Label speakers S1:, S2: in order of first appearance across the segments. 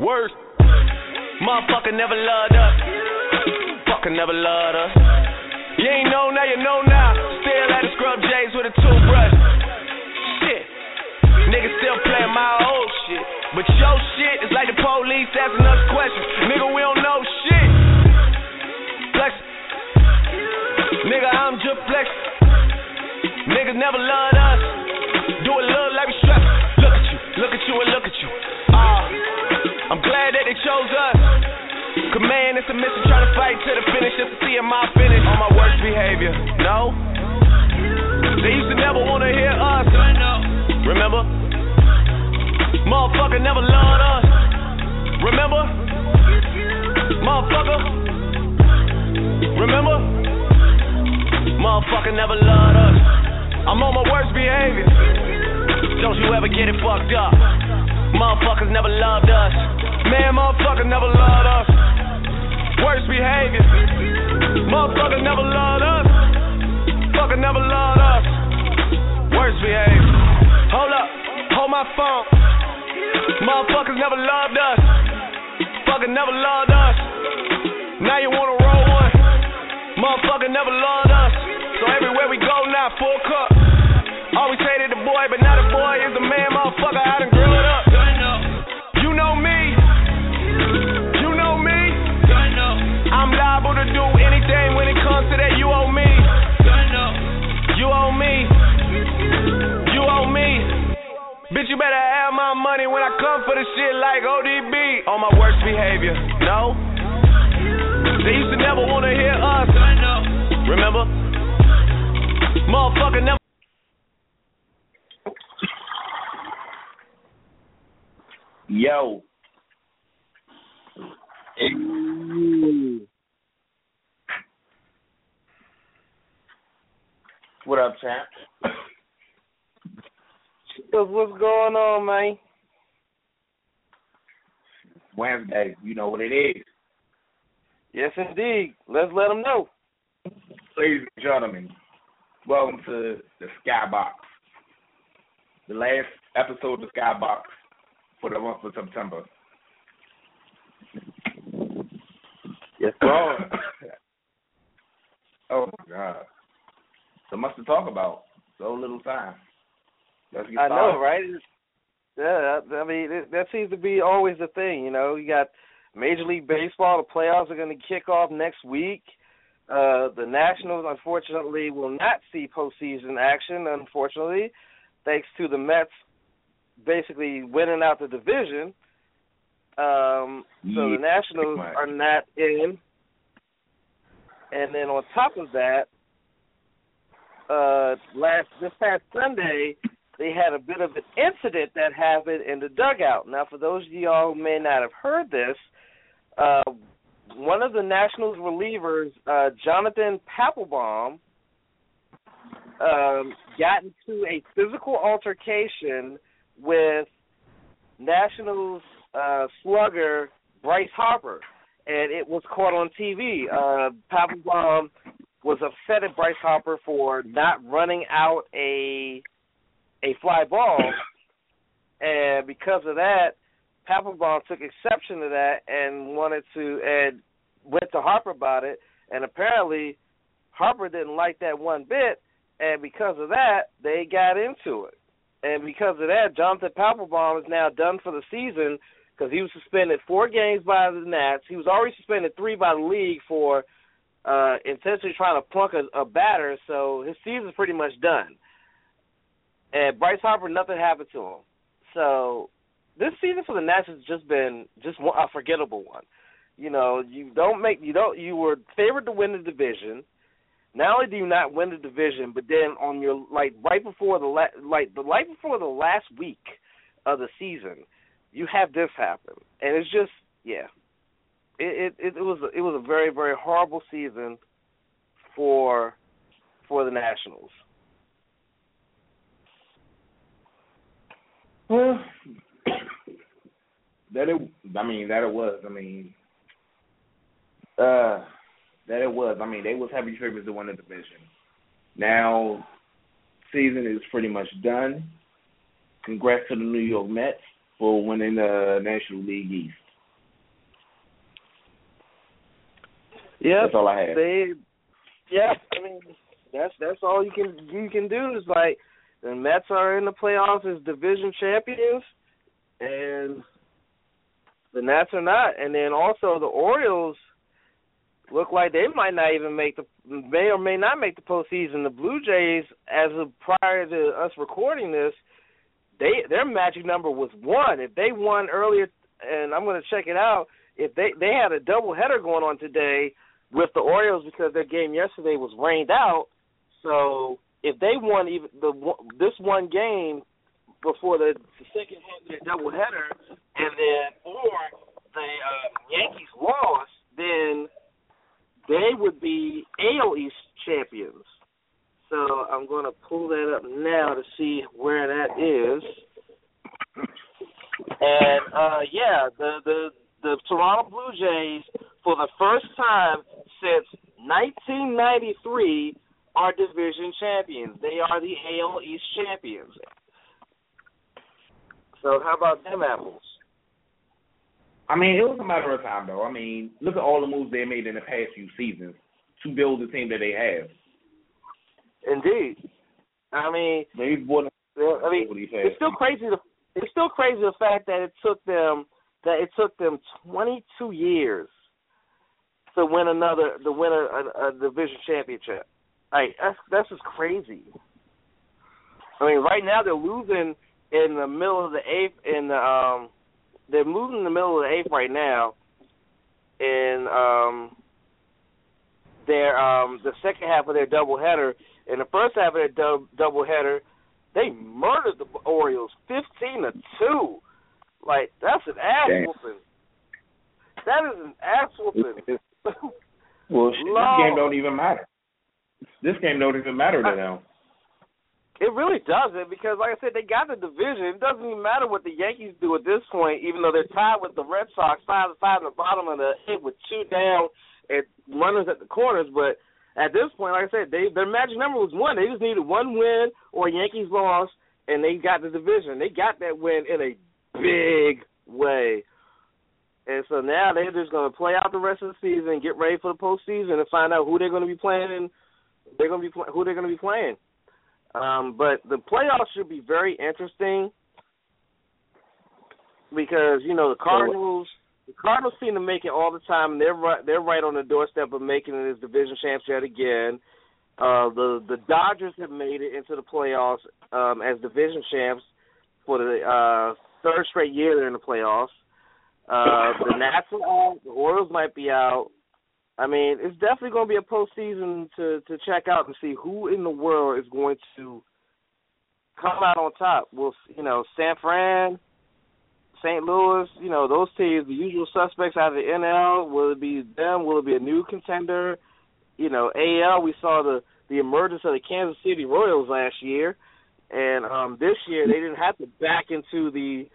S1: Worst. Motherfucker never loved us. Fucker never loved us. You ain't know now, you know now. Still at the scrub J's with a toothbrush. Shit. Niggas still playing my old shit. But your shit is like the police asking us questions. Nigga, we don't know shit. Flex. Nigga, I'm just flex. Niggas never loved us. Do a little like we stress. Look at you, look at you, and look at I'm glad that they chose us. Cause man, it's a mission trying to fight to the finish just to see my finish on my worst behavior. No, they used to never wanna hear us. Remember? Motherfucker never loved us. Remember? Motherfucker. Remember? Motherfucker never loved us. I'm on my worst behavior. Don't you ever get it fucked up. Motherfuckers never loved us. Man, motherfucker never loved us. Worst behavior. Motherfucker never loved us. Fucker never loved us. Worst behavior. Hold up, hold my phone. Motherfuckers never loved us. Fucker never loved us. Now you wanna roll one. Motherfucker never loved us. So everywhere we go now, full cup. Always hated the boy, but now the boy is the Bitch, you better have my money when I come for the shit like ODB on my worst behavior. No? They used to never want to hear us. Remember? Motherfucker never.
S2: Yo. What up, champ?
S3: What's going on, man?
S2: Wednesday, you know what it is.
S3: Yes, indeed. Let's let them know.
S2: Ladies and gentlemen, welcome to the Skybox, the last episode of the Skybox for the month of September.
S3: Yes, sir.
S2: oh my God, so much to talk about, so little time. Let's get
S3: I
S2: started.
S3: know, right? It's, yeah, I mean it, that seems to be always the thing. You know, you got Major League Baseball. The playoffs are going to kick off next week. Uh, the Nationals, unfortunately, will not see postseason action. Unfortunately, thanks to the Mets basically winning out the division. Um, so
S2: Yeah,
S3: the Nationals are not in. And then on top of that, uh, last this past Sunday, they had a bit of an incident that happened in the dugout. Now, for those of y'all who may not have heard this, uh, one of the Nationals relievers, uh, Jonathan Papelbon, um, got into a physical altercation with Nationals uh, slugger Bryce Harper, and it was caught on TV. Uh, Papelbon was upset at Bryce Harper for not running out a a fly ball, and because of that, Papelbon took exception to that and wanted to and went to Harper about it, and apparently Harper didn't like that one bit, and because of that, they got into it. And because of that, Jonathan Papelbon is now done for the season because he was suspended four games by the Nats. He was already suspended three by the league for uh intentionally trying to plunk a, a batter, so his season's pretty much done. And Bryce Harper, nothing happened to him. So this season for the Nats has just been just one, a forgettable one. You know, you don't make you don't you were favored to win the division. Not only do you not win the division, but then on your like right before the la- like the right before the last week of the season, you have this happen, and it's just yeah, it it, it was it was a very very horrible season for for the Nationals.
S2: Well, uh, that it, I mean, that it was. I mean, uh, that it was. I mean, they was heavy favorites to win the division. Now, season is pretty much done. Congrats to the New York Mets for winning the National League East.
S3: Yeah,
S2: that's all I have.
S3: They, yeah, I mean, that's that's all you can you can do is like the Mets are in the playoffs as division champions, and the Nats are not. And then also the Orioles look like they might not even make the may or may not make the postseason. The Blue Jays, as of prior to us recording this, they their magic number was one. If they won earlier, and I'm going to check it out. If they they had a double header going on today with the Orioles because their game yesterday was rained out. So if they won even the this one game before the, the second half of their double header, and then or the uh, Yankees lost, then they would be AL East champions. So I'm going to pull that up now to see where that is. And uh yeah, the the the Toronto Blue Jays for the first time since 1993 are division champions. They are the AL East champions. So how about them apples?
S2: I mean, it was a matter of time, though. I mean, look at all the moves they made in the past few seasons to build the team that they have.
S3: Indeed. I mean,
S2: they bought.
S3: I mean, it's still crazy. To, it's still crazy the fact that it took them that it took them 22 years to win another to win a, a, a division championship. Like that's that's just crazy. I mean, right now they're losing in the middle of the eighth. In the um, they're moving in the middle of the eighth right now. In um, their um, the second half of their doubleheader. In the first half of their dub, doubleheader, they murdered the Orioles, fifteen to two. Like that's an ass Damn. whooping. That is an ass whooping.
S2: well, this game don't even matter. This game don't even matter to them.
S3: It really doesn't because, like I said, they got the division. It doesn't even matter what the Yankees do at this point, even though they're tied with the Red Sox, five to five in the bottom of the hit with two down and runners at the corners. But at this point, like I said, they their magic number was one. They just needed one win or Yankees loss, and they got the division. They got that win in a big way. And so now they're just going to play out the rest of the season, get ready for the postseason, and find out who they're going to be playing and they're going to be who they're going to be playing. Um, but the playoffs should be very interesting because you know the Cardinals. The Cardinals seem to make it all the time. They're right. They're right on the doorstep of making it as division champs yet again. Uh, the the Dodgers have made it into the playoffs um, as division champs for the uh, third straight year. They're in the playoffs. Uh, the Nats are out. The Orioles might be out. I mean, it's definitely going to be a postseason to to check out and see who in the world is going to come out on top. Well, you know, San Fran, St. Louis, you know, those teams, the usual suspects out of the NL. Will it be them? Will it be a new contender? You know, AL. We saw the the emergence of the Kansas City Royals last year, and um this year they didn't have to back into the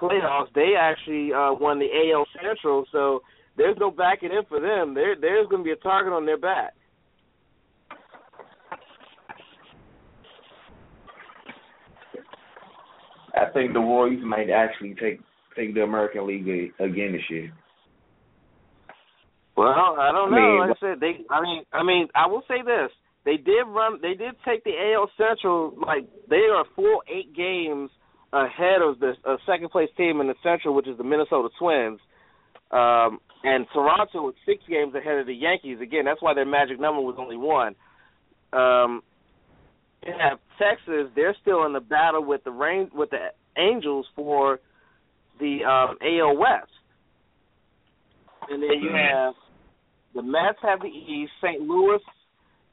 S3: playoffs. They actually uh won the AL Central, so there's no backing in for them. There there's going to be a target on their back.
S2: I think the Royals might actually take take the American League again this year.
S3: Well, I don't know. I mean, like I said, they. I mean, I mean, I will say this: they did run. They did take the AL Central. Like they are full eight games ahead of the uh, second place team in the Central, which is the Minnesota Twins. Um, and Toronto was six games ahead of the Yankees. Again, that's why their magic number was only one. Um, yeah, Texas, they're still in the battle with the rain with the Angels for the um, AL West. And then you have the Mets have the East, St. Louis.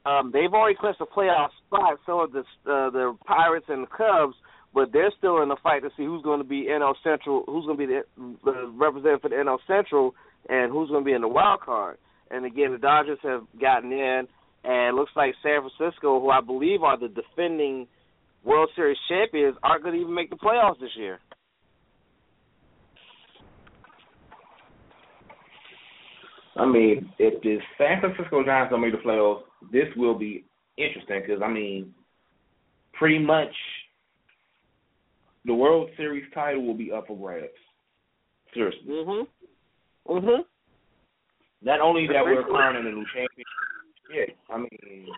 S3: Um, they've already clinched a playoff spot. So are the uh, the Pirates and the Cubs, but they're still in the fight to see who's going to be NL Central, who's going to be the, the representative for the NL Central and who's going to be in the wild card. And again, the Dodgers have gotten in, and looks like San Francisco, who I believe are the defending World Series champions, aren't going to even make the playoffs this year.
S2: I mean, if the San Francisco Giants don't make the playoffs, this will be interesting because I mean, pretty much the World Series title will be up for grabs. Seriously.
S3: Mhm. Mhm.
S2: Not only that we're crowning a new champion, yeah, I mean,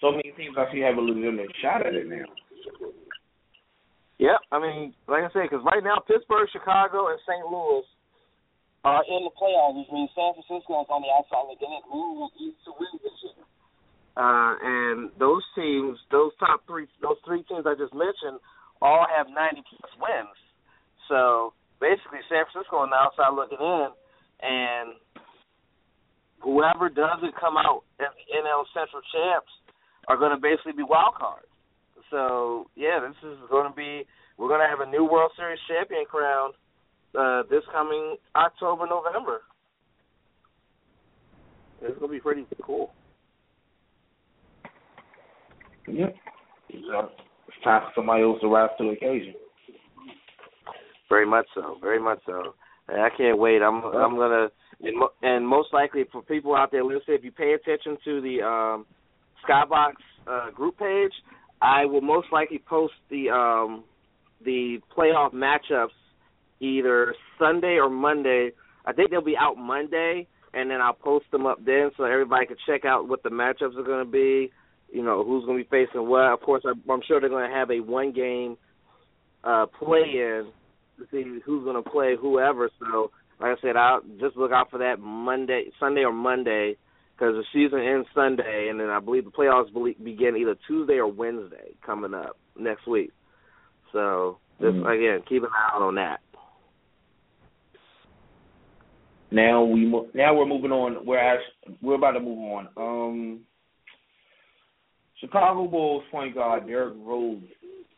S2: so many teams I see have a legitimate shot at it now.
S3: Yeah, I mean, like I said, because right now Pittsburgh, Chicago, and St. Louis are in the playoffs, which means San Francisco is on the outside looking in. Who needs to win this year? Uh, and those teams, those top three, those three teams I just mentioned, all have 90 plus wins. So basically, San Francisco on the outside looking in, and whoever doesn't come out as NL Central champs are going to basically be wild cards. So yeah, this is going to be we're going to have a new World Series champion crowned uh, this coming October November. It's going to be pretty cool.
S2: Yep. It's time for somebody else to rise to the occasion.
S3: Very much so. Very much so. And I can't wait. I'm I'm gonna and, mo- and most likely for people out there listening, if you pay attention to the um, Skybox uh, group page, I will most likely post the um, the playoff matchups either Sunday or Monday. I think they'll be out Monday, and then I'll post them up then so everybody can check out what the matchups are going to be. You know who's going to be facing what. Of course, I'm sure they're going to have a one game uh, play in to see who's going to play whoever. So like I said, I'll just look out for that Monday, Sunday or Monday, because the season ends Sunday, and then I believe the playoffs begin either Tuesday or Wednesday coming up next week. So just mm-hmm. again, keep an eye out on that.
S2: Now we now we're moving on. We're actually, we're about to move on. Um, Chicago Bulls point guard Derrick Rose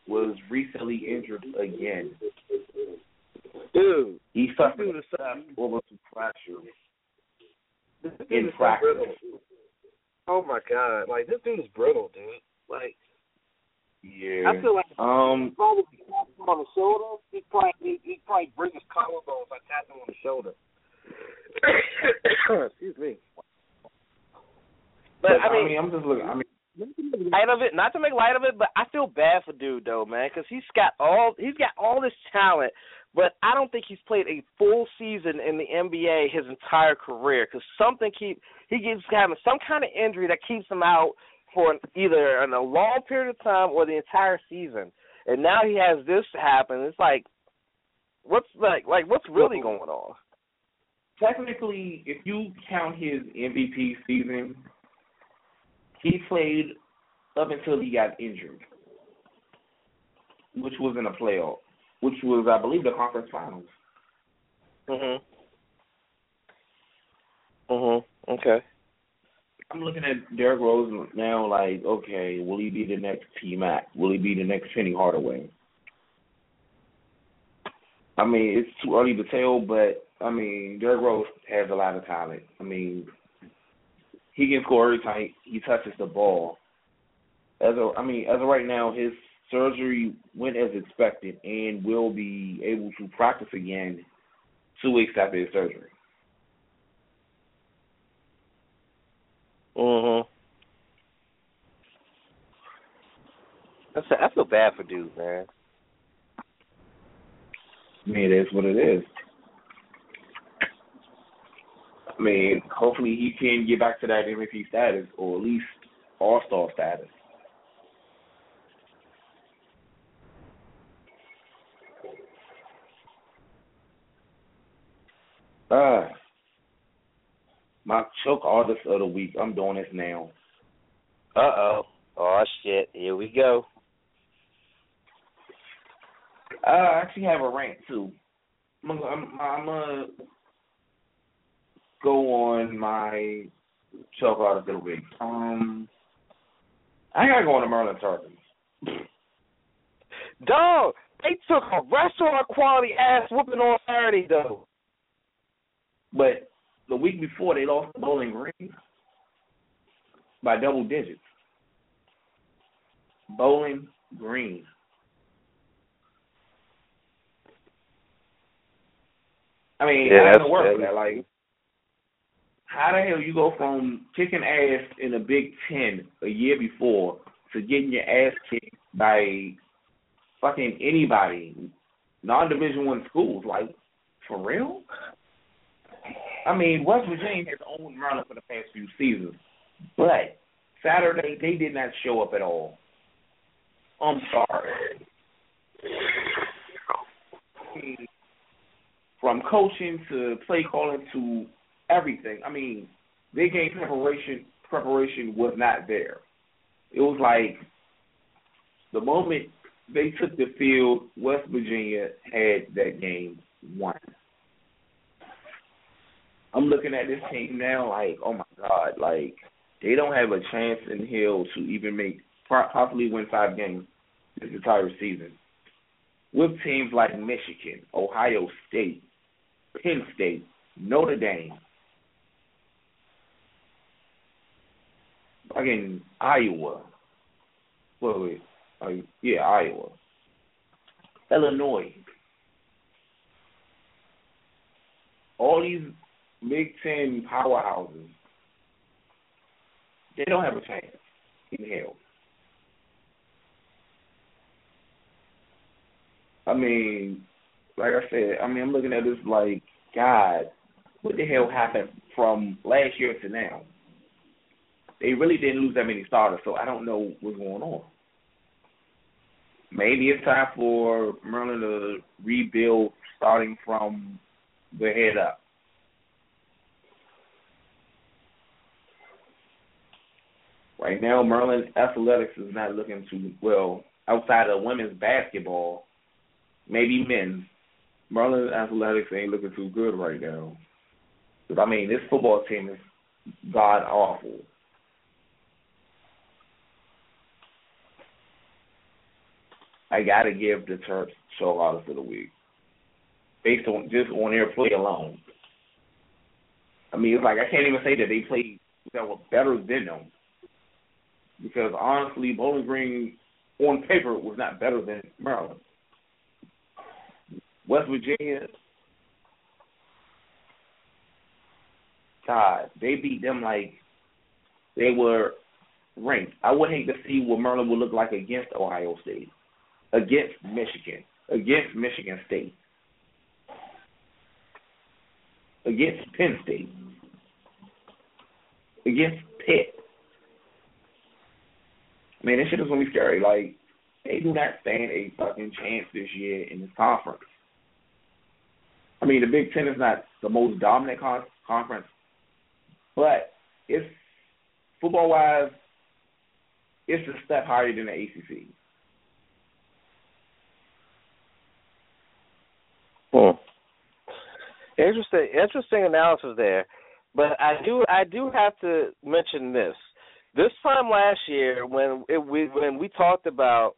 S2: was recently injured again.
S3: Dude,
S2: he suffered a orbital fracture in practice.
S3: Oh my god! Like this dude is brittle, dude. Like,
S2: yeah.
S3: I feel like
S2: um,
S3: probably on the shoulder. He probably he, he probably break his collarbone if I tap him on the shoulder. Excuse me. But,
S2: but I, mean, I mean, I'm just looking. I mean,
S3: light of it, not to make light of it, but I feel bad for dude though, man, because he's got all he's got all this talent, but I don't think he's played a full season in the NBA his entire career because something keep he keeps having some kind of injury that keeps him out for either in a long period of time or the entire season. And now he has this happen. It's like, what's like like what's really going on?
S2: Technically, if you count his MVP season, he played up until he got injured, which was in a playoff which was, I believe, the conference finals.
S3: Mhm. Mhm. Okay.
S2: I'm looking at Derrick Rose now. Like, okay, will he be the next T Mac? Will he be the next Penny Hardaway? I mean, it's too early to tell, but I mean, Derrick Rose has a lot of talent. I mean, he can score every time he touches the ball. As a, I mean, as of right now, his Surgery went as expected and will be able to practice again two weeks after his surgery.
S3: Mhm. That's I feel bad for dude, man.
S2: I mean, it is what it is. I mean, hopefully he can get back to that MVP status or at least All Star status. Uh, my choke artist of the week. I'm doing this now.
S3: Uh oh. Oh shit. Here we go.
S2: Uh, I actually have a rant too. I'm I'm, I'm gonna go on my choke artist of the week. Um, I gotta go on the Maryland Terrapins.
S3: Dog, they took a restaurant quality ass whooping on Saturday though.
S2: But the week before, they lost to Bowling Green by double digits. Bowling Green. I mean, yeah, I have to work for that. Like, how the hell you go from kicking ass in the Big Ten a year before to getting your ass kicked by fucking anybody, non-division one schools? Like, for real? I mean, West Virginia has owned Maryland for the past few seasons, but Saturday they did not show up at all. I'm sorry. From coaching to play calling to everything. I mean, their game preparation preparation was not there. It was like the moment they took the field, West Virginia had that game won. I'm looking at this team now, like, oh my god, like they don't have a chance in hell to even make possibly win five games this entire season. With teams like Michigan, Ohio State, Penn State, Notre Dame, fucking Iowa. Wait, wait, uh, yeah, Iowa, Illinois. All these Big Ten powerhouses, they don't have a chance in hell. I mean, like I said, I mean, I'm looking at this like, God, what the hell happened from last year to now? They really didn't lose that many starters, so I don't know what's going on. Maybe it's time for Maryland to rebuild starting from the head up. Right now, Maryland athletics is not looking too well. Outside of women's basketball, maybe men's, Maryland athletics ain't looking too good right now. But I mean, this football team is god awful. I gotta give the Terps show artist of the week based on just on their play alone. I mean, it's like I can't even say that they played that were better than them because honestly, Bowling Green on paper was not better than Maryland. West Virginia, God, they beat them like they were ranked. I would hate to see what Maryland would look like against Ohio State, against Michigan, against Michigan State, against Penn State, against Pitt. Man, this shit is gonna be scary. Like they do not stand a fucking chance this year in this conference. I mean, the Big Ten is not the most dominant con- conference, but it's football wise, it's a step higher than the ACC.
S3: Hmm. Interesting, interesting analysis there. But I do, I do have to mention this. This time last year, when it, we when we talked about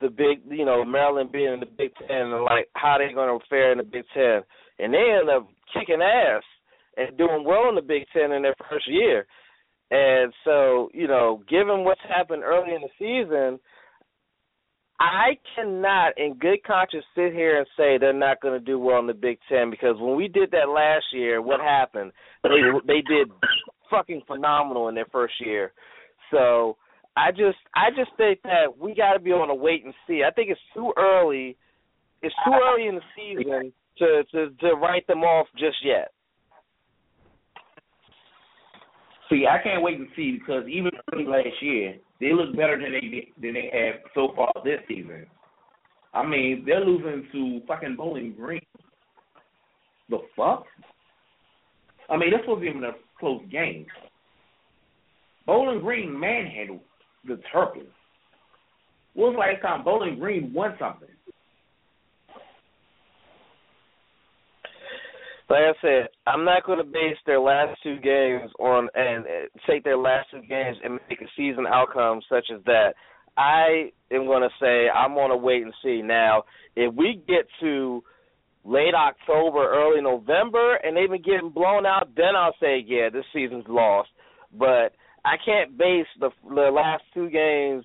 S3: the big, you know, Maryland being in the Big Ten and like how they're going to fare in the Big Ten, and they end up kicking ass and doing well in the Big Ten in their first year. And so, you know, given what's happened early in the season, I cannot, in good conscience, sit here and say they're not going to do well in the Big Ten because when we did that last year, what happened? They they did fucking phenomenal in their first year. So I just I just think that we got to be on a wait and see. I think it's too early. It's too early in the season to to to write them off just yet.
S2: See, I can't wait and see because even last year they look better than they than they have so far this season. I mean, they're losing to fucking Bowling Green. The fuck? I mean, this wasn't even a close game. Bowling Green manhandled the Terps. When was the last time Bowling Green won something?
S3: Like I said, I'm not going to base their last two games on and take their last two games and make a season outcome such as that. I am going to say I'm going to wait and see. Now, if we get to late October, early November, and they've been getting blown out, then I'll say, yeah, this season's lost. But I can't base the the last two games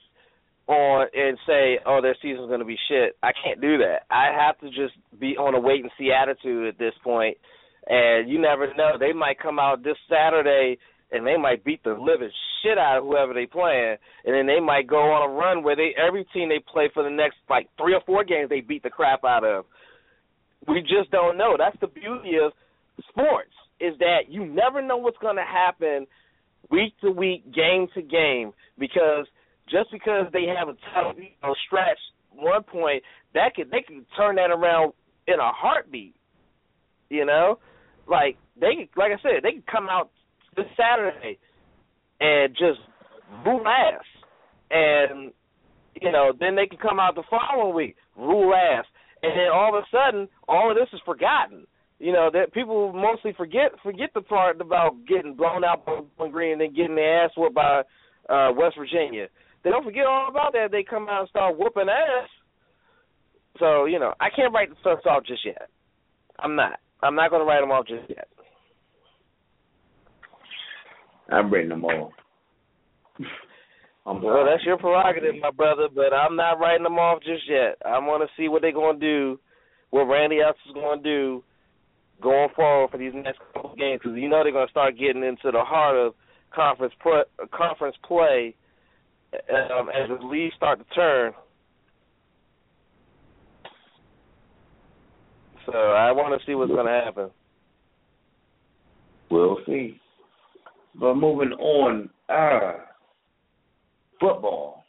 S3: on and say, oh, their season's going to be shit. I can't do that. I have to just be on a wait and see attitude at this point. And you never know; they might come out this Saturday and they might beat the living shit out of whoever they playing, and then they might go on a run where they every team they play for the next like three or four games they beat the crap out of. We just don't know. That's the beauty of sports. is that you never know what's going to happen week to week, game to game, because just because they have a tough you know, stretch one point, that could they could turn that around in a heartbeat. You know, like they like I said, they could come out this Saturday and just rule ass, and you know then they can come out the following week rule ass, and then all of a sudden all of this is forgotten. You know that people mostly forget forget the part about getting blown out by Bowling Green and then getting their ass whooped by uh West Virginia. They don't forget all about that. They come out and start whooping ass. So you know I can't write the stuff off just yet. I'm not. I'm not going to write them off just yet.
S2: I'm writing them off.
S3: I'm well, that's your prerogative, my brother, but I'm not writing them off just yet. I want to see what they're going to do, what Randy Edsall is going to do going forward for these next couple of games, because you know they're going to start getting into the heart of conference play, conference play um, as the leagues start to turn. So I want to see what's going to happen.
S2: We'll see. But moving on, uh, football.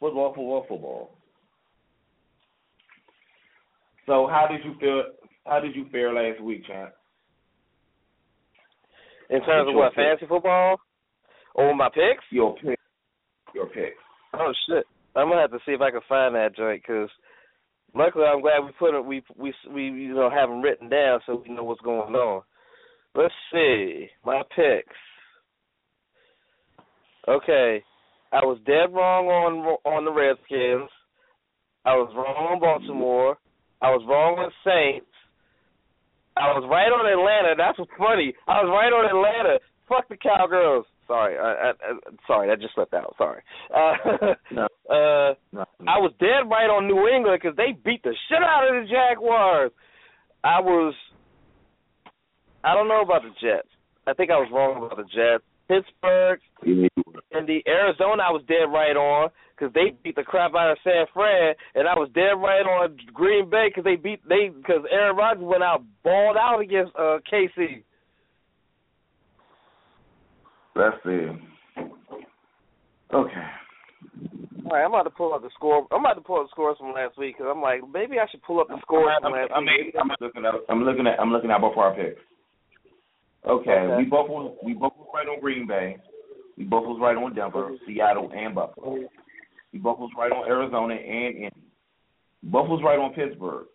S2: Football, football, football. So how did you feel how did you fare last week, champ?
S3: In terms of what, pick? fantasy football? Or my picks?
S2: Your pick. Your picks.
S3: Oh shit! I'm gonna have to see if I can find that joint because luckily I'm glad we put it. We we we you know have them written down so we know what's going on. Let's see my picks. Okay, I was dead wrong on on the Redskins. I was wrong on Baltimore. I was wrong on Saints. I was right on Atlanta. That's what's funny. I was right on Atlanta. Fuck the Cowgirls. Sorry, I, I, I, sorry, that just slipped out. Sorry. Uh, no. uh, no. I was dead right on New England because they beat the shit out of the Jaguars. I was. I don't know about the Jets. I think I was wrong about the Jets. Pittsburgh and the Arizona, I was dead right on because they beat the crap out of San Fran, and I was dead right on Green Bay because they beat they because Aaron Rodgers went out balled out against uh, KC.
S2: Let's see. Okay.
S3: All right, I'm about to pull up the score. I'm about to pull up the scores from last week because I'm like, maybe I should pull up the scores from last
S2: I mean,
S3: week.
S2: I'm looking at. I'm looking at. I'm looking at both our picks. Okay, okay. we both was, we both was right on Green Bay. We both was right on Denver, Seattle, and Buffalo. We both was right on Arizona and Indy. Both was right on Pittsburgh.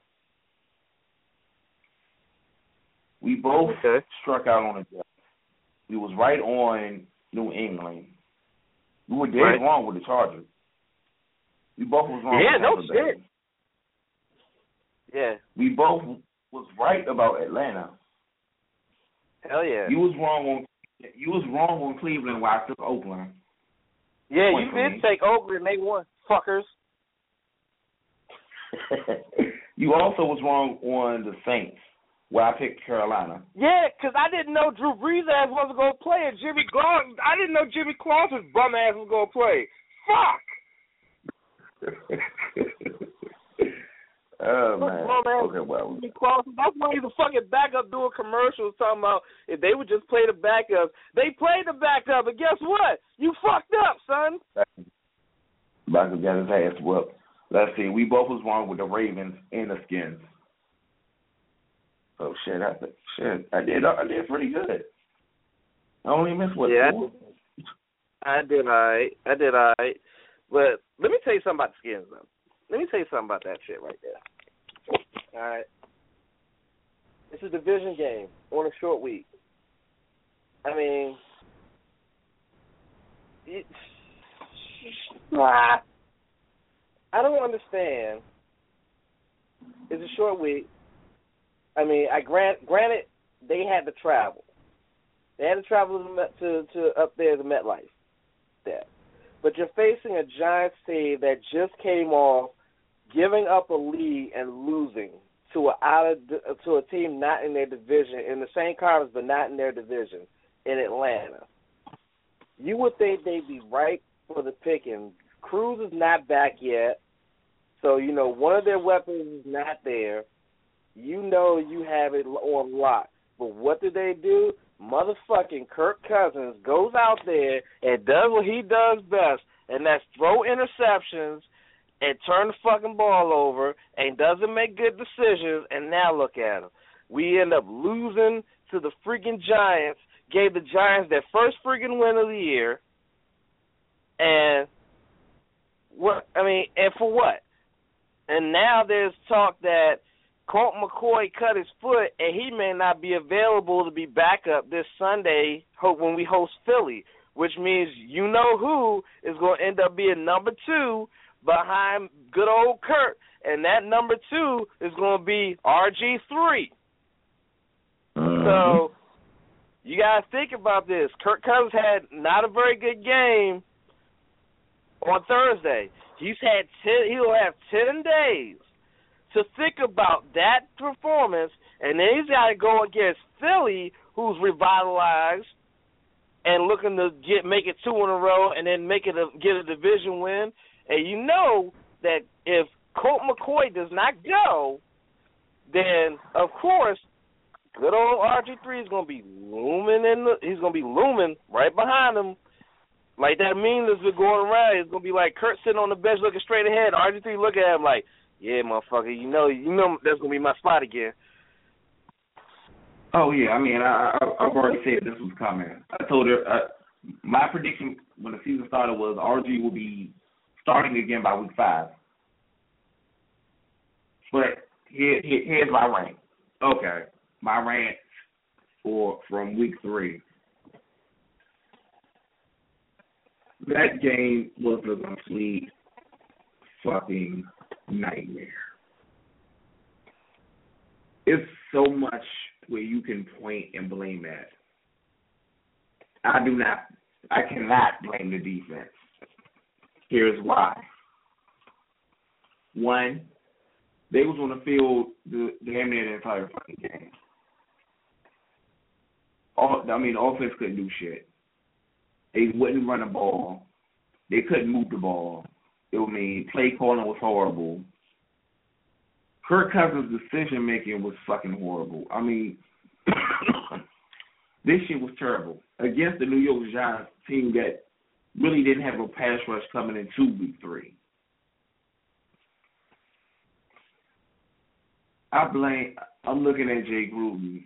S2: We both
S3: okay.
S2: struck out on the Jets. We was right on New England. We were dead
S3: right.
S2: wrong with the Chargers. We both was wrong.
S3: Yeah, no
S2: shit.
S3: Yeah.
S2: We both was right about Atlanta.
S3: Hell yeah.
S2: You was wrong on you was wrong on Cleveland while I took Oakland.
S3: Yeah, you did take Oakland. They won, fuckers.
S2: you also was wrong on the Saints, where I picked Carolina.
S3: Yeah, because I didn't know Drew Brees ass wasn't gonna play, and Jimmy Clausen. I didn't know Jimmy Clausen's bum ass was gonna play. Fuck.
S2: Oh man. Okay, well.
S3: That's why he's a fucking backup doing commercials talking about if they would just play the backup. They played the backup, and guess what? You fucked up, son.
S2: Backup got his ass whooped. Let's see. We both was wrong with the Ravens and the Skins. Oh shit! I shit. I did. I did pretty good. I only missed what?
S3: Yeah,
S2: four?
S3: I did. I I did. I. But let me tell you something about the Skins, though. Let me tell you something about that shit right there. All right. It's a division game on a short week. I mean, it's, I don't understand. It's a short week. I mean, I grant granted they had to travel. They had to travel to to, to up there to MetLife. There, but you're facing a Giants team that just came off giving up a lead and losing to a out of, to a team not in their division in the same conference but not in their division in Atlanta. You would think they'd be right for the picking. Cruz is not back yet, so you know one of their weapons is not there. You know you have it on lock. But what did they do? Motherfucking Kirk Cousins goes out there and does what he does best, and that's throw interceptions and turn the fucking ball over and doesn't make good decisions. And now look at him. We end up losing to the freaking Giants. Gave the Giants their first freaking win of the year. And what I mean, and for what? And now there's talk that Colt McCoy cut his foot, and he may not be available to be back up this Sunday when we host Philly, which means you know who is going to end up being number two behind good old Kirk, and that number two is going to be RG 3
S2: Mm-hmm.
S3: So you got to think about this. Kirk Cousins had not a very good game on Thursday. He's had ten. He'll have ten days to think about that performance, and then he's got to go against Philly, who's revitalized and looking to get make it two in a row, and then make it a, get a division win. And you know that if Colt McCoy does not go, then of course good old RG three is gonna be looming in the he's gonna be looming right behind him. Like that meme that's been going around, it's gonna be like Kirk sitting on the bench looking straight ahead, RG three looking at him like, Yeah, motherfucker, you know you know that's gonna be my spot again.
S2: Oh yeah, I mean, I, I I've already said this was coming. I told her uh, my prediction when the season started was RG will be starting again by week five. But here, here here's my rank. Okay, my rant for from week three. That game was a complete fucking nightmare. It's so much where you can point and blame at. I do not I cannot blame the defense. Here's why. One, they was on the field the damn near the entire fucking game. All I mean, offense couldn't do shit. They wouldn't run the ball. They couldn't move the ball. It mean, play calling was horrible. Kirk Cousins' decision making was fucking horrible. I mean, this shit was terrible against the New York Giants team that really didn't have a pass rush coming into week three. I blame. I'm looking at Jay Gruden.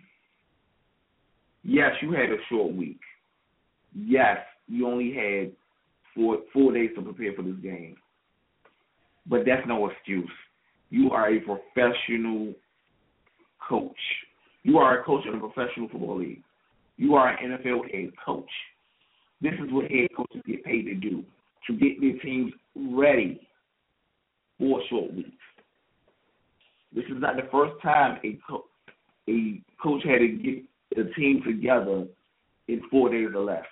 S2: Yes, you had a short week. Yes, you only had four four days to prepare for this game. But that's no excuse. You are a professional coach. You are a coach in a professional football league. You are an NFL head coach. This is what head coaches get paid to do to get their teams ready for short weeks. This is not the first time a co- a coach had to get a team together in four days or less.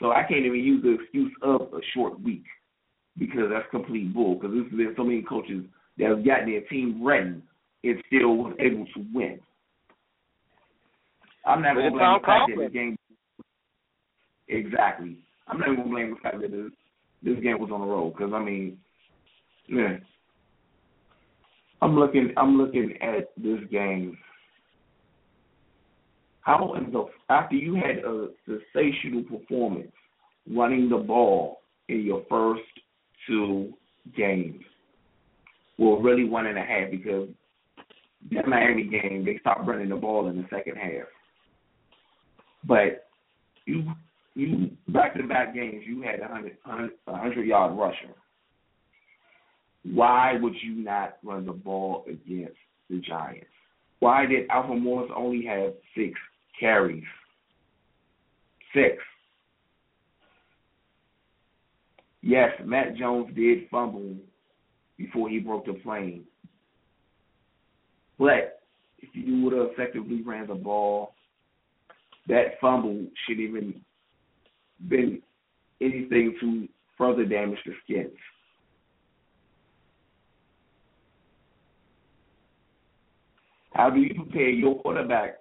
S2: So I can't even use the excuse of a short week because that's complete bull. Because there's so many coaches that have gotten their team ready and still was able to win. I'm not going to blame the fact that the game. Exactly. I'm not going to blame the fact that this, this game was on the road because I mean, yeah. I'm looking. I'm looking at this game. How in the after you had a sensational performance running the ball in your first two games, well, really one and a half because that Miami game they stopped running the ball in the second half. But you you back to back games you had a hundred a hundred yard rusher. Why would you not run the ball against the Giants? Why did Alfred Morris only have six carries? Six. Yes, Matt Jones did fumble before he broke the plane. But if you would have effectively ran the ball, that fumble should even been anything to further damage the skins. How do you prepare your quarterback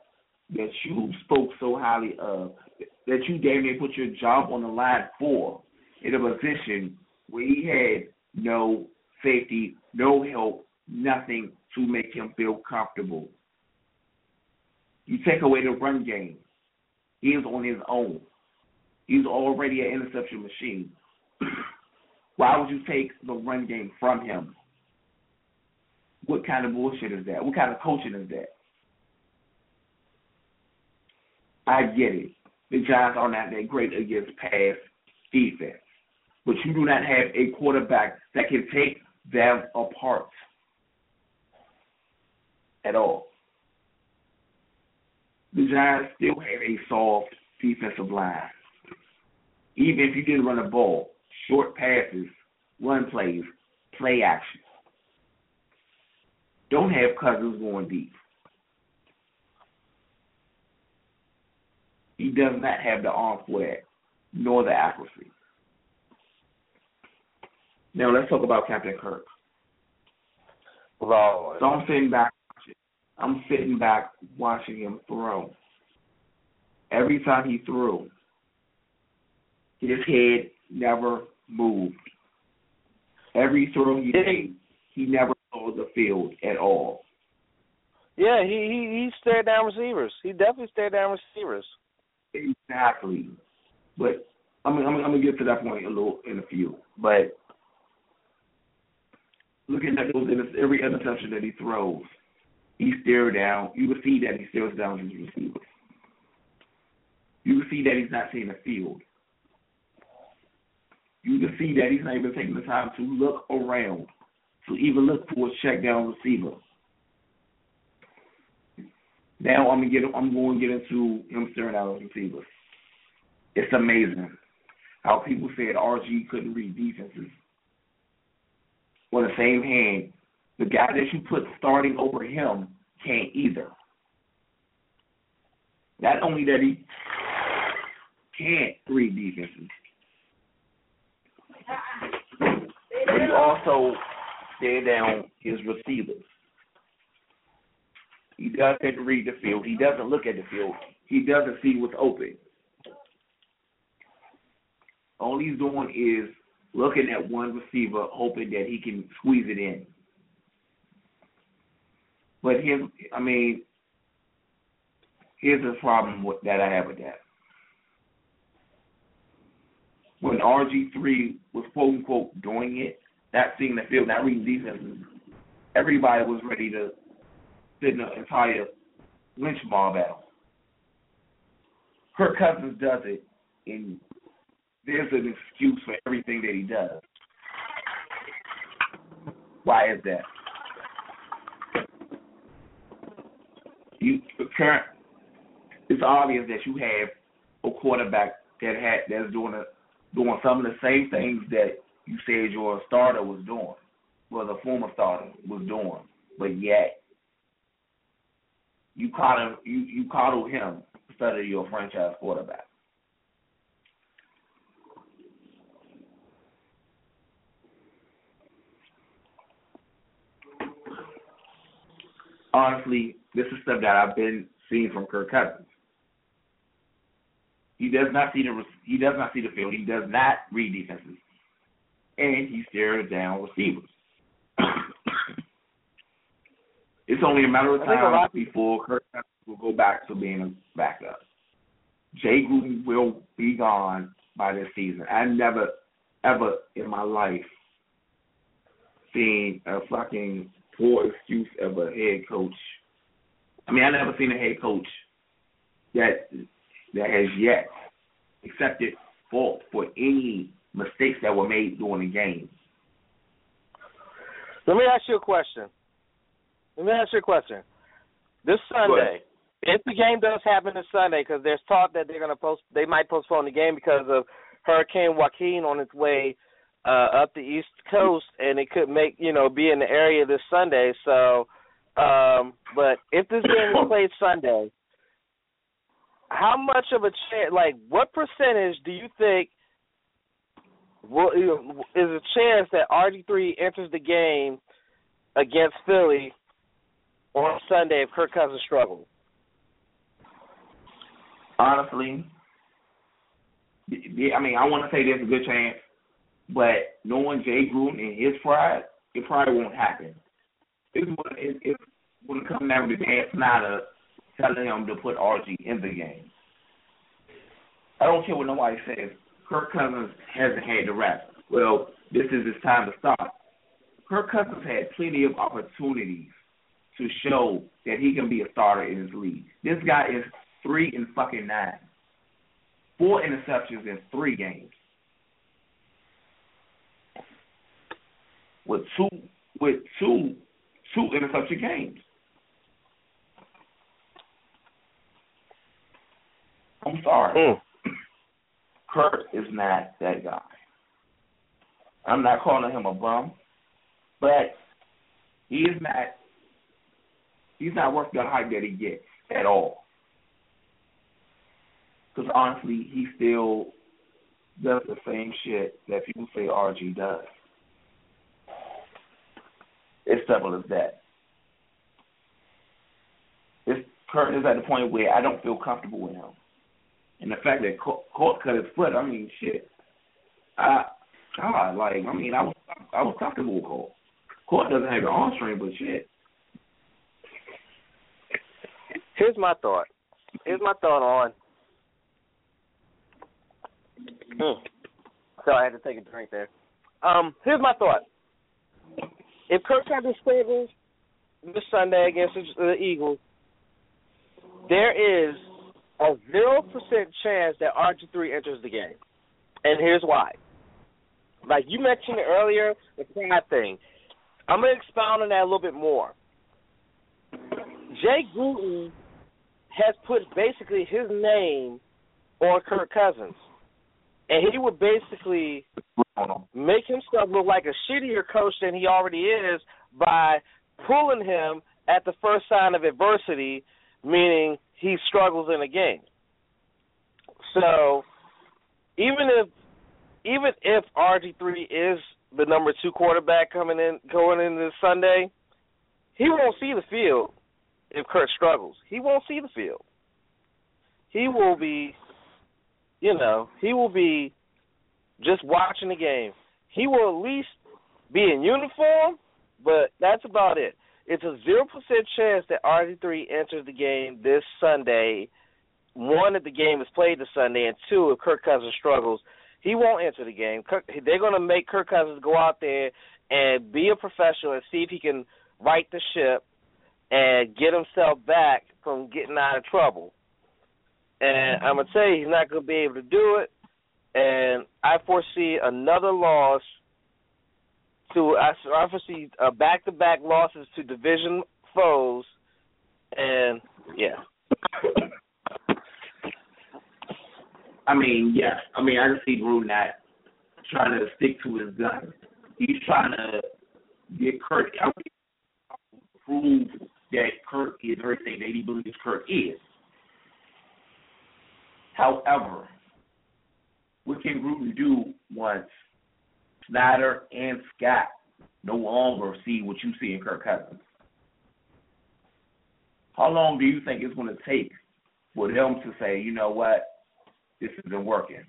S2: that you spoke so highly of, that you damn near put your job on the line for, in a position where he had no safety, no help, nothing to make him feel comfortable? You take away the run game. He is on his own. He's already an interception machine. Why would you take the run game from him? What kind of bullshit is that? What kind of coaching is that? I get it. The Giants are not that great against pass defense. But you do not have a quarterback that can take them apart at all. The Giants still have a soft defensive line. Even if you didn't run a ball, short passes, run plays, play action. Don't have Cousins going deep. He does not have the arm for nor the accuracy. Now let's talk about Captain Kirk.
S3: Lord.
S2: So I'm sitting back I'm sitting back watching him throw. Every time he threw, his head never moved. Every throw he made, he never saw the field at all.
S3: Yeah, he he he stared down receivers. He definitely stared down receivers.
S2: Exactly. But I'm I'm, I'm gonna get to that point a little in a few. But looking at those every interception that he throws, he stares down. You will see that he stares down his receivers. You will see that he's not seeing the field. You can see that he's not even taking the time to look around, to even look for a check down receiver. Now I'm gonna get I'm going to get into him staring out his receivers. It's amazing how people said RG couldn't read defenses. On the same hand, the guy that you put starting over him can't either. Not only that he can't read defenses, but he also stare down his receivers. He doesn't read the field. He doesn't look at the field. He doesn't see what's open. All he's doing is looking at one receiver, hoping that he can squeeze it in. But here's, I mean, here's the problem with, that I have with that. When RG3 was quote unquote doing it, not seeing the field, not reading defenses, everybody was ready to sit in the entire lynch mob battle. Kirk Cousins does it, and there's an excuse for everything that he does. Why is that? You current. It's obvious that you have a quarterback that had that's doing a, doing some of the same things that you said your starter was doing, well, the former starter was doing, but yet you coddle you you coddle him instead of your franchise quarterback. Honestly, this is stuff that I've been seeing from Kirk Cousins. He does not see the he does not see the field. He does not read defenses, and he stares down receivers. it's only a matter of time before Kirk Cousins will go back to being a backup. Jay Gruden will be gone by this season. I never, ever in my life seen a fucking poor excuse of a head coach. I mean, I never seen a head coach that that has yet accepted fault for any mistakes that were made during the game.
S3: Let me ask you a question. Let me ask you a question. This Sunday, if the game does happen this Sunday, because there's talk that they're gonna post, they might postpone the game because of Hurricane Joaquin on its way uh, up the East Coast, and it could make you know be in the area this Sunday. So, um, but if this game is played Sunday, how much of a chance? Like, what percentage do you think will, is a chance that RG three enters the game against Philly on Sunday if Kirk Cousins struggles?
S2: Honestly, I mean, I want to say there's a good chance, but knowing Jay Gruden and his pride, it probably won't happen. It's, it's, it's when it comes down to Dan Snyder telling him to put RG in the game. I don't care what nobody says. Kirk Cousins hasn't had the rest. Well, this is his time to stop. Kirk Cousins had plenty of opportunities to show that he can be a starter in his league. This guy is three and fucking nine. Four interceptions in three games. With two with two two interception games. I'm sorry.
S3: Mm.
S2: Kirk is not that guy. I'm not calling him a bum, but he is not. He's not worth the hype that he gets at all. Because honestly, he still does the same shit that people say RG does. It's simple as that. It's Kirk is at the point where I don't feel comfortable with him. And the fact that Court cut his foot, I mean, shit. I, God, like, I mean, I was, I was comfortable with Court. Court doesn't have an arm strength, but shit.
S3: Here's my thought. Here's my thought on. Hmm. So I had to take a drink there. Um, here's my thought. If Kirk Cousins struggles this Sunday against the Eagles, there is a zero percent chance that RG three enters the game, and here's why. Like you mentioned earlier, the pride thing. I'm gonna expound on that a little bit more. Jay Gruden has put basically his name on Kirk Cousins, and he would basically make himself look like a shittier coach than he already is by pulling him at the first sign of adversity, meaning he struggles in a game. So even if even if RG three is the number two quarterback coming in going into Sunday, he won't see the field if Kirk struggles. He won't see the field. He will be you know, he will be just watching the game. He will at least be in uniform, but that's about it. It's a zero percent chance that RG three enters the game this Sunday. One, if the game is played this Sunday, and two, if Kirk Cousins struggles, he won't enter the game. Kirk, they're going to make Kirk Cousins go out there and be a professional and see if he can right the ship and get himself back from getting out of trouble. And I'm gonna tell you, he's not gonna be able to do it. And I foresee another loss to I, foresee uh, back-to-back losses to division foes, and yeah.
S2: I mean, yeah. I mean, I can see Gruden not trying to stick to his gun. He's trying to get Kirk out, prove that Kirk is everything that he believes Kirk is. However, what can Gruden do once Snyder and Scot no longer see what you see in Kirk Cousins? How long do you think it's going to take for them to say, you know what, this isn't working?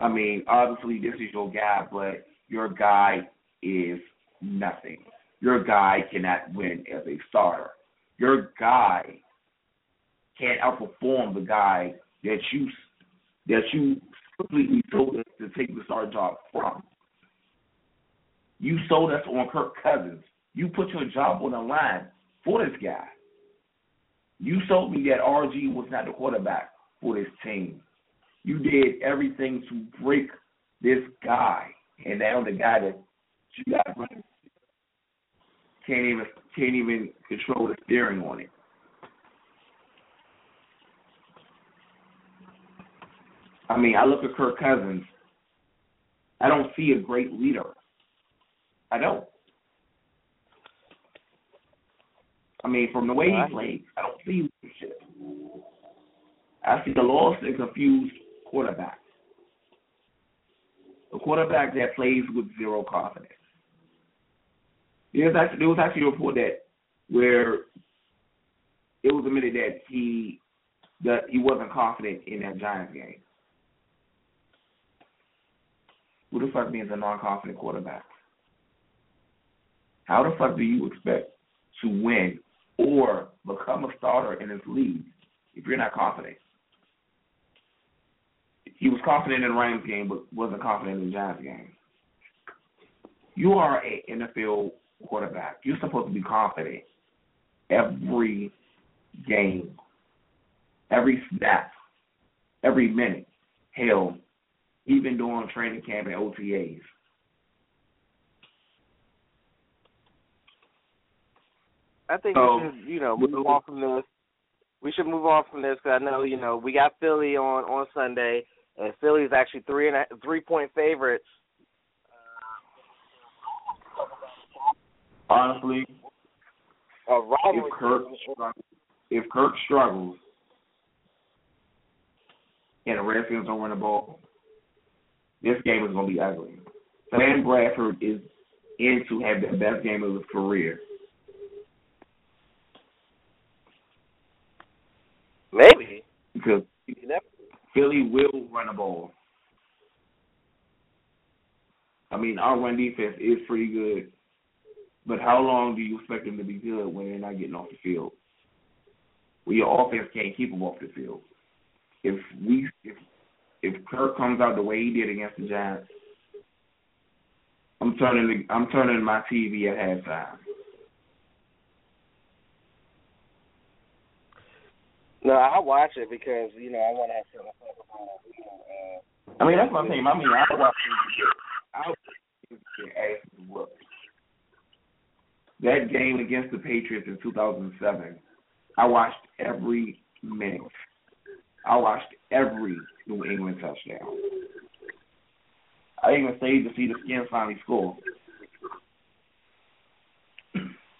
S2: I mean, obviously this is your guy, but your guy is nothing. Your guy cannot win as a starter. Your guy can't outperform the guy that you that you completely sold us to take the star job from. You sold us on Kirk Cousins. You put your job on the line for this guy. You sold me that RG was not the quarterback for this team. You did everything to break this guy, and now the guy that you got running can't even can't even control the steering on it. I mean, I look at Kirk Cousins. I don't see a great leader. I don't. I mean, from the way he plays, I don't see leadership. I see a lost and confused quarterback. A quarterback that plays with zero confidence. There was actually, there was actually a report that where it was admitted that he that he wasn't confident in that Giants game. Who the fuck means a non-confident quarterback? How the fuck do you expect to win or become a starter in this league if you're not confident. He was confident in the Rams game, but wasn't confident in the Giants game. You are an NFL quarterback. You're supposed to be confident every game, every snap, every minute. Hell, even during training camp and OTAs.
S3: I think
S2: So-
S3: we should, you know, move on from this. We should move on from this because I know, you know, we got Philly on on Sunday, and Philly's actually three and a, three point favorites.
S2: Honestly, if. Kirk struggles, if Kirk struggles and the Redskins don't run the ball, this game is going to be ugly. Sam Bradford is in to have the best game of his career.
S3: Maybe.
S2: because
S3: never.
S2: Philly will run the ball. I mean, our run defense is pretty good, but how long do you expect them to be good when they're not getting off the field? Well, your offense can't keep them off the field. If we if if Kirk comes out the way he did against the Giants, I'm turning the, I'm turning my TV at halftime.
S3: No, I watch it because you know I want to have something to talk about. You know, uh,
S2: I mean, that's my thing. I mean, I watch I get ass whooped. That game against the Patriots in 2007, I watched every minute. I watched every New England touchdown. I even stayed to see the Skins finally score.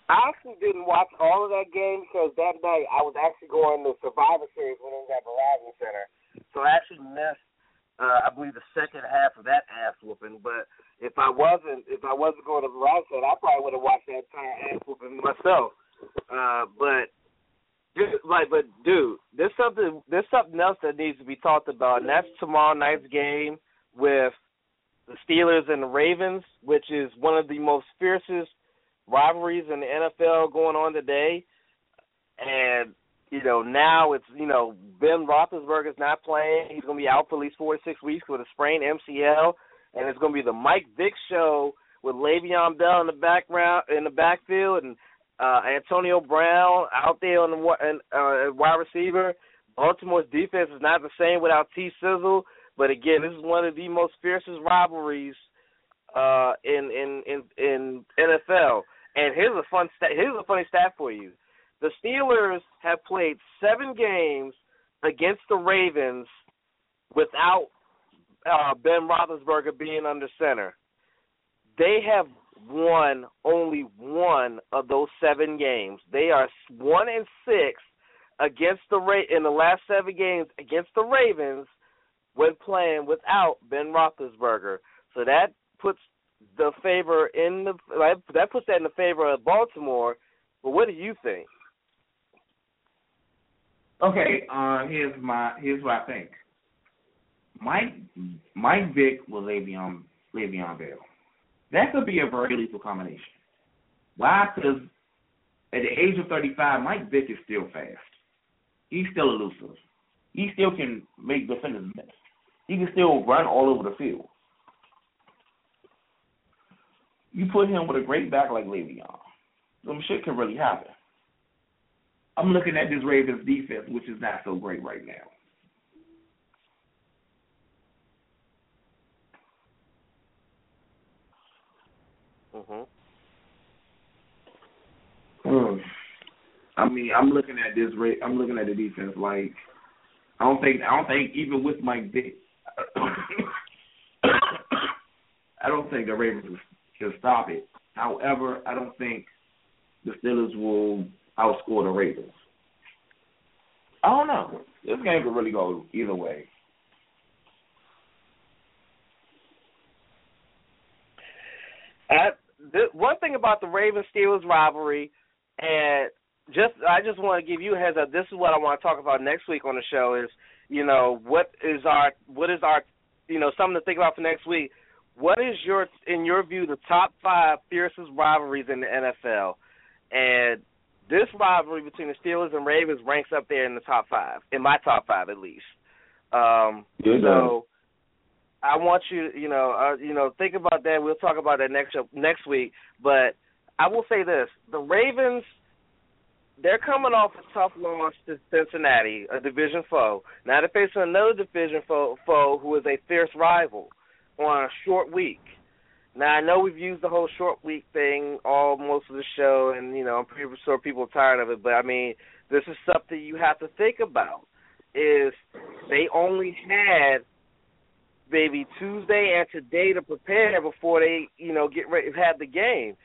S3: I actually didn't watch all of that game because that night I was actually going to Survivor Series when it was at Verizon Center, so I actually missed. Uh, I believe the second half of that ass whooping. But if I wasn't, if I wasn't going to Verizon Center, I probably would have watched that entire ass whooping myself. Uh, but like, but dude, there's something, there's something else that needs to be talked about, and that's tomorrow night's game with the Steelers and the Ravens, which is one of the most fiercest rivalries in the NFL going on today, and you know now it's you know Ben Roethlisberger's not playing. He's going to be out for at least four to six weeks with a sprained MCL, and it's going to be the Mike Vick show with Le'Veon Bell in the background in the backfield and uh Antonio Brown out there on the uh, wide receiver. Baltimore's defense is not the same without T Sizzle, but again, this is one of the most fiercest rivalries uh in in in in NFL. And here's a fun stat. Here's a funny stat for you. The Steelers have played seven games against the Ravens without uh, Ben Roethlisberger being under center. They have won only one of those seven games. They are one and six against the Ra- in the last seven games against the Ravens when playing without Ben Roethlisberger. So that puts the favor in the that puts that in the favor of Baltimore. But what do you think?
S2: Okay, uh, here's my here's what I think. Mike Mike Vick with Le'Veon Le'Veon Bell. That could be a very lethal combination. Why? Because at the age of 35, Mike Vick is still fast. He's still elusive. He still can make defenders miss. He can still run all over the field. You put him with a great back like Le'Veon, some shit can really happen. I'm looking at this Ravens defense, which is not so great right now.
S3: Mhm.
S2: Hmm. I mean, I'm looking at this. Ra- I'm looking at the defense. Like, I don't think. I don't think even with Mike Vick, I don't think the Ravens can stop it. However, I don't think the Steelers will outscore the Ravens. I don't know. This game could really go either way.
S3: At, the, one thing about the Ravens Steelers rivalry, and just I just want to give you a heads up. This is what I want to talk about next week on the show. Is you know what is our what is our you know something to think about for next week. What is your in your view the top five fiercest rivalries in the NFL? And this rivalry between the Steelers and Ravens ranks up there in the top five, in my top five at least. Um,
S2: Good
S3: so I want you, you know, uh, you know, think about that. We'll talk about that next next week. But I will say this: the Ravens, they're coming off a tough loss to Cincinnati, a division foe. Now they're facing another division foe, foe who is a fierce rival on a short week. Now I know we've used the whole short week thing all most of the show, and you know I'm pretty sure people are tired of it. But I mean, this is something you have to think about. Is they only had maybe Tuesday and today to prepare before they you know get ready have the game,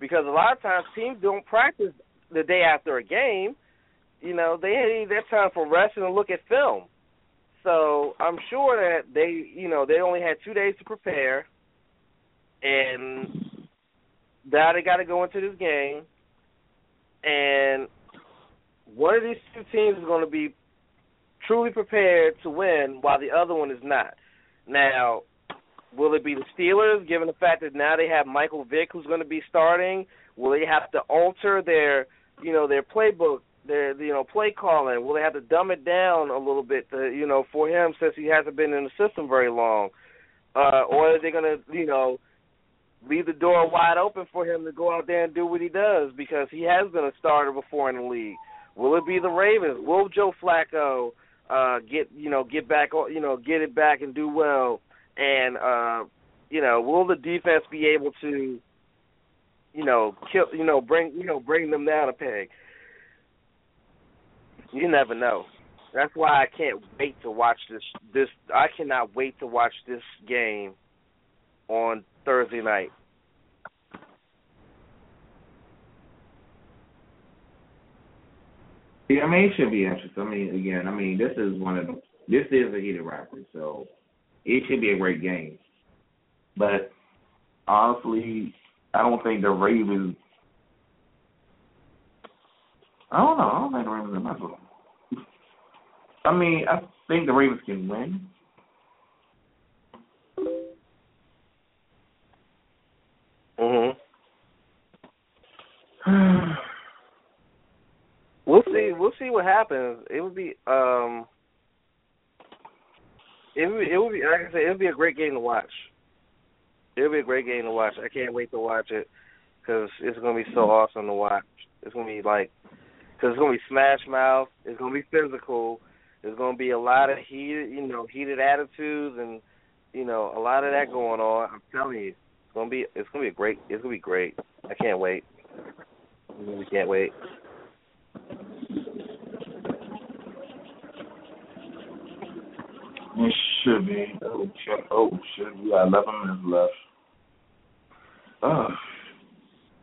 S3: because a lot of times teams don't practice the day after a game. You know they need their time for rest and look at film. So I'm sure that they you know they only had two days to prepare and now they got to go into this game, and one of these two teams is going to be truly prepared to win, while the other one is not. Now, will it be the Steelers, given the fact that now they have Michael Vick, who's going to be starting? Will they have to alter their, you know, their playbook, their, you know, play calling? Will they have to dumb it down a little bit, to, you know, for him since he hasn't been in the system very long? Uh, or are they going to, you know, leave the door wide open for him to go out there and do what he does because he has been a starter before in the league. Will it be the Ravens? Will Joe Flacco uh get you know get back you know get it back and do well? And uh you know will the defense be able to you know kill you know bring you know bring them down a peg? You never know. That's why I can't wait to watch this. This I cannot wait to watch this game on Thursday night.
S2: Yeah, I mean, it should be interesting. I mean, again, I mean, this is one of this is a heated rivalry, so it should be a great game. But honestly, I don't think the Ravens. I don't know. I don't think the Ravens are messing. I mean, I think the Ravens can win.
S3: Mhm. we'll see. What happens. It would be um. It would, it would be like I said. It would be a great game to watch. It would be a great game to watch. I can't wait to watch it because it's gonna be so awesome to watch. It's gonna be like because it's gonna be smash mouth. It's gonna be physical. There's gonna be a lot of heated, you know, heated attitudes and you know a lot of that going on. I'm telling you it's gonna be it's gonna be a great it's gonna be great. I can't wait. I can't wait.
S2: It should be. Oh shit! Oh shit! We got eleven minutes left. Oh.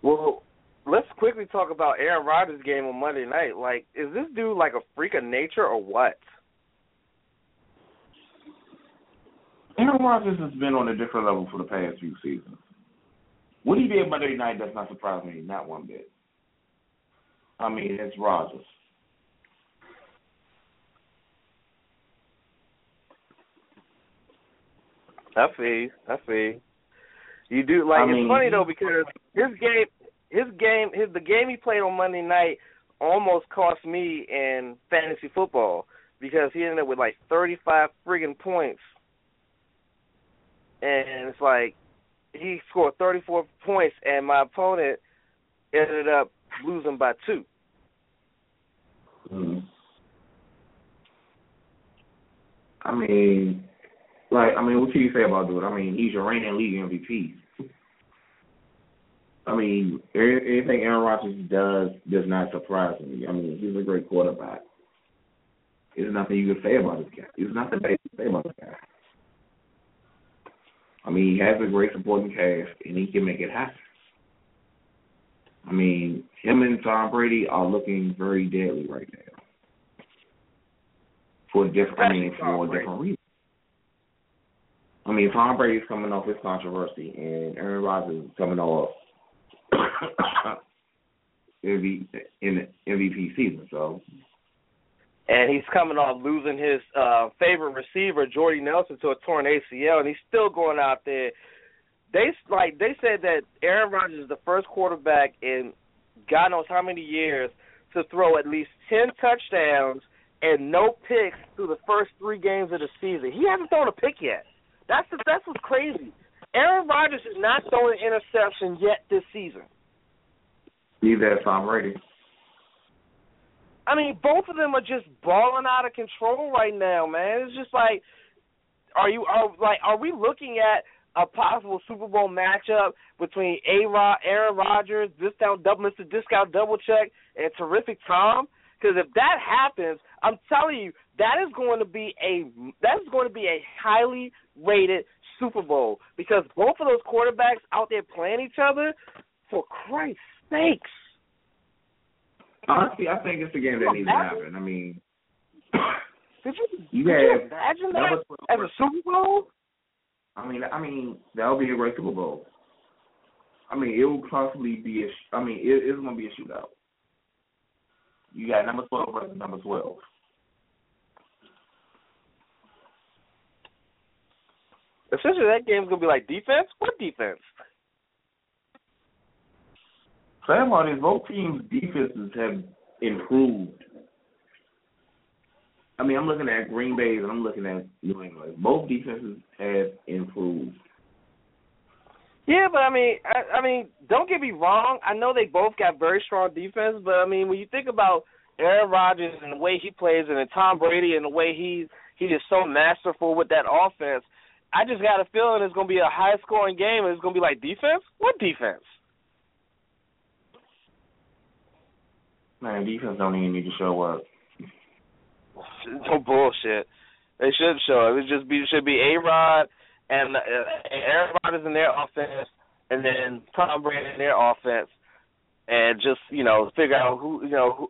S3: Well, let's quickly talk about Aaron Rodgers' game on Monday night. Like, is this dude like a freak of nature or what?
S2: Aaron Rodgers has been on a different level for the past few seasons. What he did Monday night does not surprise me, not one bit. I mean, it's Rodgers.
S3: I feel, I feel. You do like
S2: I
S3: it's
S2: mean,
S3: funny though because his game, his game, his the game he played on Monday night almost cost me in fantasy football because he ended up with like thirty five friggin' points, and it's like he scored 34 points, and my opponent ended up losing by 2
S2: Mm-hmm. I mean, like, I mean, what can you say about dude? I mean, he's your reigning league MVP. I mean, anything Aaron Rodgers does does not surprise me. I mean, he's a great quarterback. There's nothing you can say about this guy. There's nothing bad to say about this guy. I mean, he has a great supporting cast, and he can make it happen. I mean, him and Tom Brady are looking very deadly right now. For different, I mean, for different reasons. I mean, Tom Brady's coming off his controversy, and Aaron Rodgers is coming off MVP season. So,
S3: and he's coming off losing his uh favorite receiver, Jordy Nelson, to a torn ACL, and he's still going out there. They like they said that Aaron Rodgers is the first quarterback in God knows how many years to throw at least ten touchdowns and no picks through the first three games of the season. He hasn't thrown a pick yet. That's the, that's what's crazy. Aaron Rodgers is not throwing an interception yet this season.
S2: Neither has Tom Brady.
S3: I mean, both of them are just balling out of control right now, man. It's just like, are you are like, are we looking at a possible Super Bowl matchup between A. Rod, Aaron Rodgers, discount double, Mr. Discount Double Check, and Terrific Tom? Because if that happens, I'm telling you, that is going to be a that is going to be a highly rated Super Bowl because both of those quarterbacks out there playing each other. For Christ's sakes!
S2: Honestly, I think it's a game that needs to happen. I mean,
S3: did you, did
S2: have,
S3: you imagine that,
S2: that
S3: as a Super Bowl?
S2: I mean, I mean that would be a great Super Bowl. I mean, it will possibly be a. I mean, it, it's going to be a shootout. You got number twelve versus number twelve.
S3: Essentially, that game's gonna be like defense. What defense?
S2: Sam on is both teams' defenses have improved. I mean, I'm looking at Green Bay and I'm looking at New England. Both defenses have improved.
S3: Yeah, but I mean, I, I mean, don't get me wrong. I know they both got very strong defense, but I mean, when you think about Aaron Rodgers and the way he plays, and then Tom Brady and the way he he is so masterful with that offense, I just got a feeling it's going to be a high scoring game. It's going to be like defense. What defense?
S2: Man, defense don't even need to show up.
S3: No bullshit. They should show up. It just be should be A Rod and uh, Aaron Rodgers in their offense, and then Tom Brady in their offense, and just you know figure out who you know who,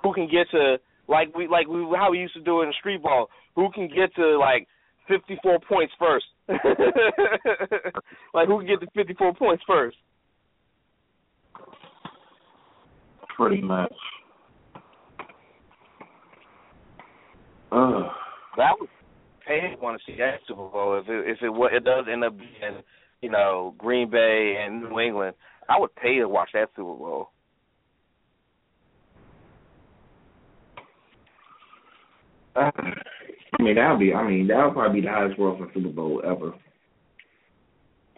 S3: who can get to like we like we how we used to do it in street ball. Who can get to like fifty four points first? like who can get fifty four points first?
S2: Pretty much. Ugh.
S3: That would pay want to see that Super Bowl if it if it it does end up being you know Green Bay and New England. I would pay to watch that Super Bowl.
S2: I mean that would be. I mean that would probably be the highest grossing Super Bowl ever.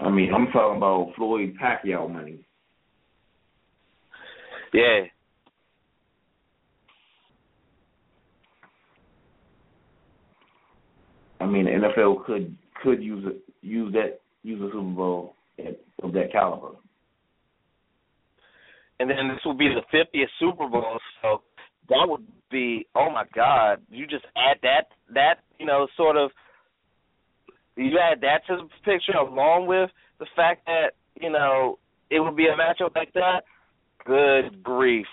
S2: I mean I'm talking about Floyd Pacquiao money.
S3: Yeah.
S2: I mean, the NFL could could use it, use that use a Super Bowl at, of that caliber.
S3: And then this will be the 50th Super Bowl, so that would be oh my God! You just add that that you know sort of you add that to the picture along with the fact that you know it would be a matchup like that. Good grief!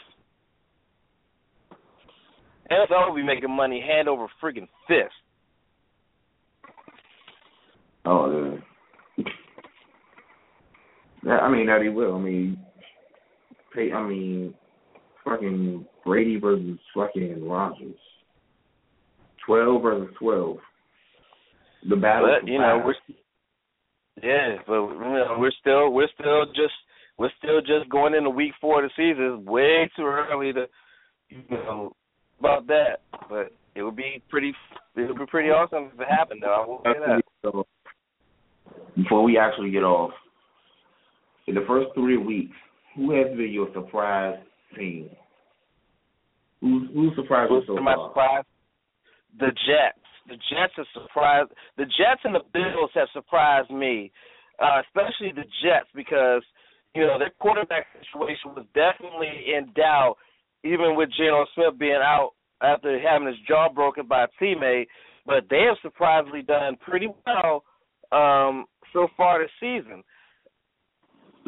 S3: NFL will be making money hand over freaking fist.
S2: Oh, yeah. I mean, that he will. I mean, pay. I mean, fucking Brady versus fucking Rodgers. Twelve versus twelve. The battle.
S3: But you know, we're yeah, but you know, we're still we're still just we're still just going into week four of the season. It's way too early to you know about that. But it would be pretty it would be pretty awesome if it happened though. I will say that
S2: before we actually get off, in the first three weeks, who has been your surprise team? Who's who's surprised
S3: Who's
S2: so far?
S3: The Jets. The Jets have surprised. The Jets and the Bills have surprised me, uh, especially the Jets because you know their quarterback situation was definitely in doubt, even with Geno Smith being out after having his jaw broken by a teammate. But they have surprisingly done pretty well um, so far this season.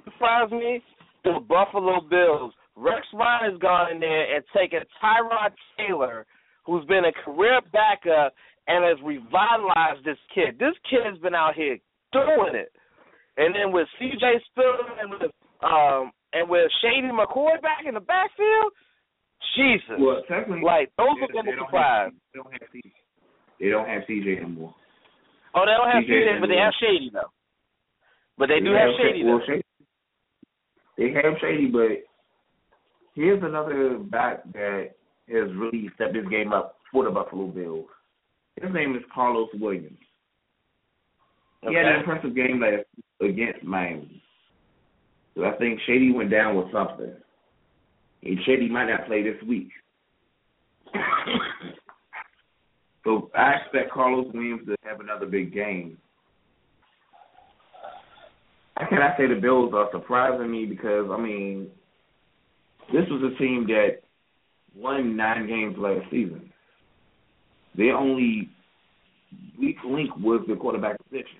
S3: Surprised me, the Buffalo Bills. Rex Ryan has gone in there and taken Tyrod Taylor, who's been a career backup, and has revitalized this kid. This kid has been out here doing it. And then with C.J. Spiller and with um and with Shady McCoy back in the backfield, Jesus.
S2: Well, technically,
S3: like those
S2: they,
S3: are
S2: gonna
S3: surprise.
S2: they don't have CJ. They don't have CJ anymore.
S3: Oh, they don't have
S2: CJ
S3: CJ, but they have Shady though. But they do
S2: They
S3: have
S2: Sha-
S3: Shady
S2: well,
S3: though.
S2: Shady. They have Shady, but here's another back that has really stepped his game up for the Buffalo Bills. His name is Carlos Williams. He
S3: Okay.
S2: had an impressive game last against Miami. So I think Shady went down with something. And Shady might not play this week. so I expect Carlos Williams to have another big game. I say the Bills are surprising me because I mean this was a team that won nine games last season. Their only weak link was the quarterback position.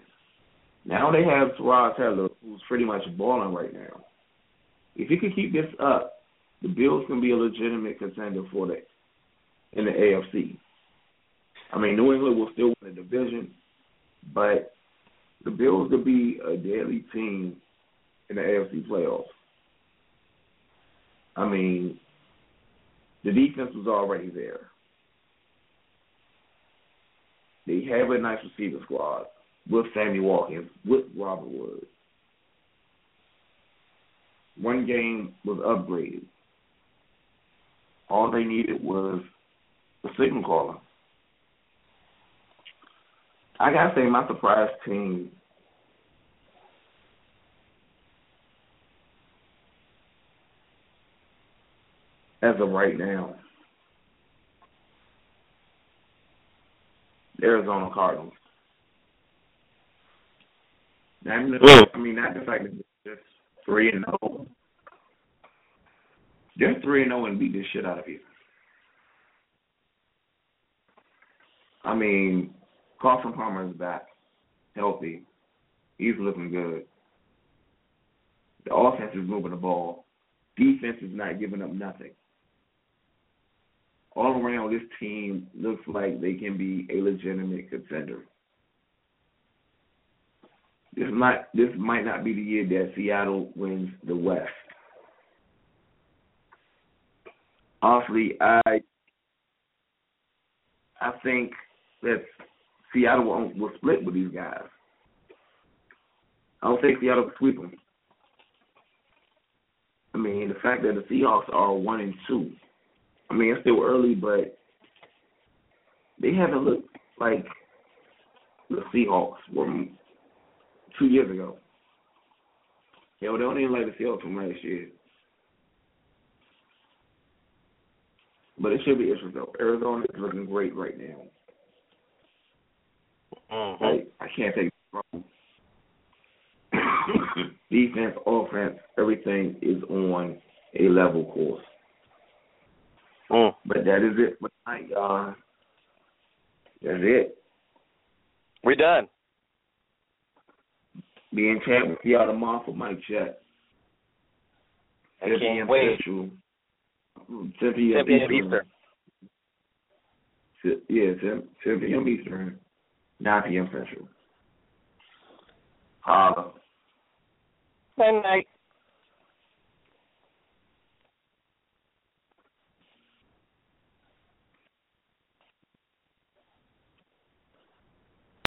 S2: Now they have Tyrod Taylor, who's pretty much balling right now. If he can keep this up, the Bills can be a legitimate contender for the in the AFC. I mean, New England will still win the division, but the Bills could be a deadly team in the AFC playoffs. I mean, the defense was already there. They have a nice receiver squad with Sammy Watkins, with Robert Wood. One game was upgraded. All they needed was a signal caller. I gotta say, my surprise team as of right now, Arizona Cardinals. The,
S3: Mm.
S2: I mean, not the fact that they're just three and zero. They're three and zero and beat this shit out of you. I mean, Carson Palmer is back, healthy. He's looking good. The offense is moving the ball. Defense is not giving up nothing. All around, this team looks like they can be a legitimate contender. This might this might not be the year that Seattle wins the West. Honestly, I I think that Seattle will, will split with these guys. I don't think Seattle will sweep them. I mean, the fact that the Seahawks are one and two. I mean, it's still early, but they haven't looked like the Seahawks from two years ago. Hell, they don't even like the Seahawks from last year. But it should be interesting though. Arizona is looking great right now.
S3: Mhm.
S2: Like I can't take it wrong. Defense, offense, everything is on a level course.
S3: Mm.
S2: But that is it for tonight, y'all. That's it.
S3: We're done.
S2: Be in chat with y'all tomorrow for Mike Chat.
S3: I
S2: 10
S3: can't
S2: p.m.
S3: wait.
S2: Central. 10
S3: 10
S2: p.m. Eastern.
S3: Eastern.
S2: Yeah, 10, 10 p.m. Eastern, 9 p.m. Central. Holla.
S3: Good night.